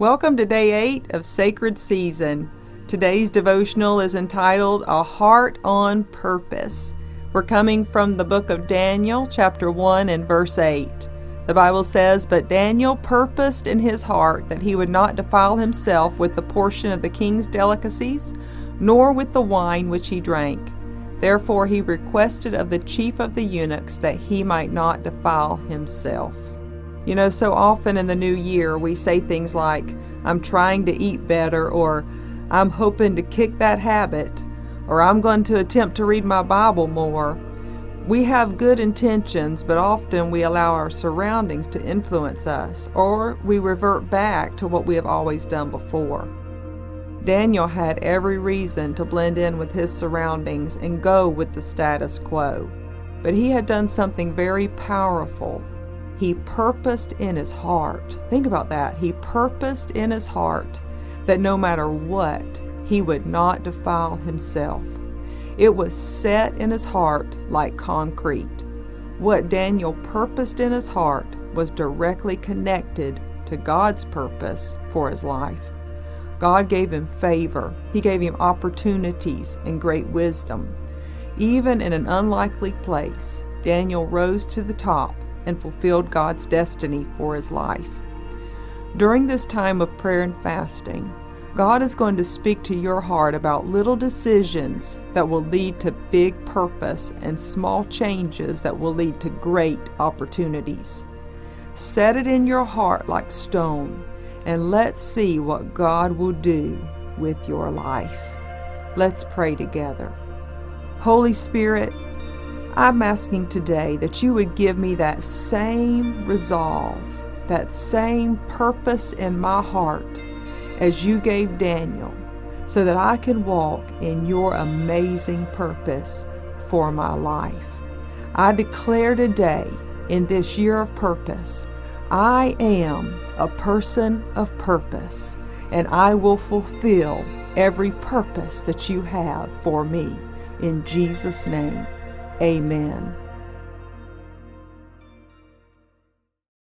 Welcome to day 8 of Sacred Season. Today's devotional is entitled A Heart on Purpose. We're coming from the book of Daniel, chapter 1 and verse 8. The Bible says, But Daniel purposed in his heart that he would not defile himself with the portion of the king's delicacies, nor with the wine which he drank. Therefore he requested of the chief of the eunuchs that he might not defile himself. You know, so often in the new year we say things like, I'm trying to eat better, or I'm hoping to kick that habit, or I'm going to attempt to read my Bible more. We have good intentions, but often we allow our surroundings to influence us, or we revert back to what we have always done before. Daniel had every reason to blend in with his surroundings and go with the status quo. But he had done something very powerful he purposed in his heart, think about that. He purposed in his heart that no matter what, he would not defile himself. It was set in his heart like concrete. What Daniel purposed in his heart was directly connected to God's purpose for his life. God gave him favor, He gave him opportunities and great wisdom. Even in an unlikely place, Daniel rose to the top and fulfilled God's destiny for his life. During this time of prayer and fasting, God is going to speak to your heart about little decisions that will lead to big purpose and small changes that will lead to great opportunities. Set it in your heart like stone, and let's see what God will do with your life. Let's pray together. Holy Spirit, I'm asking today that you would give me that same resolve, that same purpose in my heart as you gave Daniel, so that I can walk in your amazing purpose for my life. I declare today, in this year of purpose, I am a person of purpose, and I will fulfill every purpose that you have for me. In Jesus' name. Amen.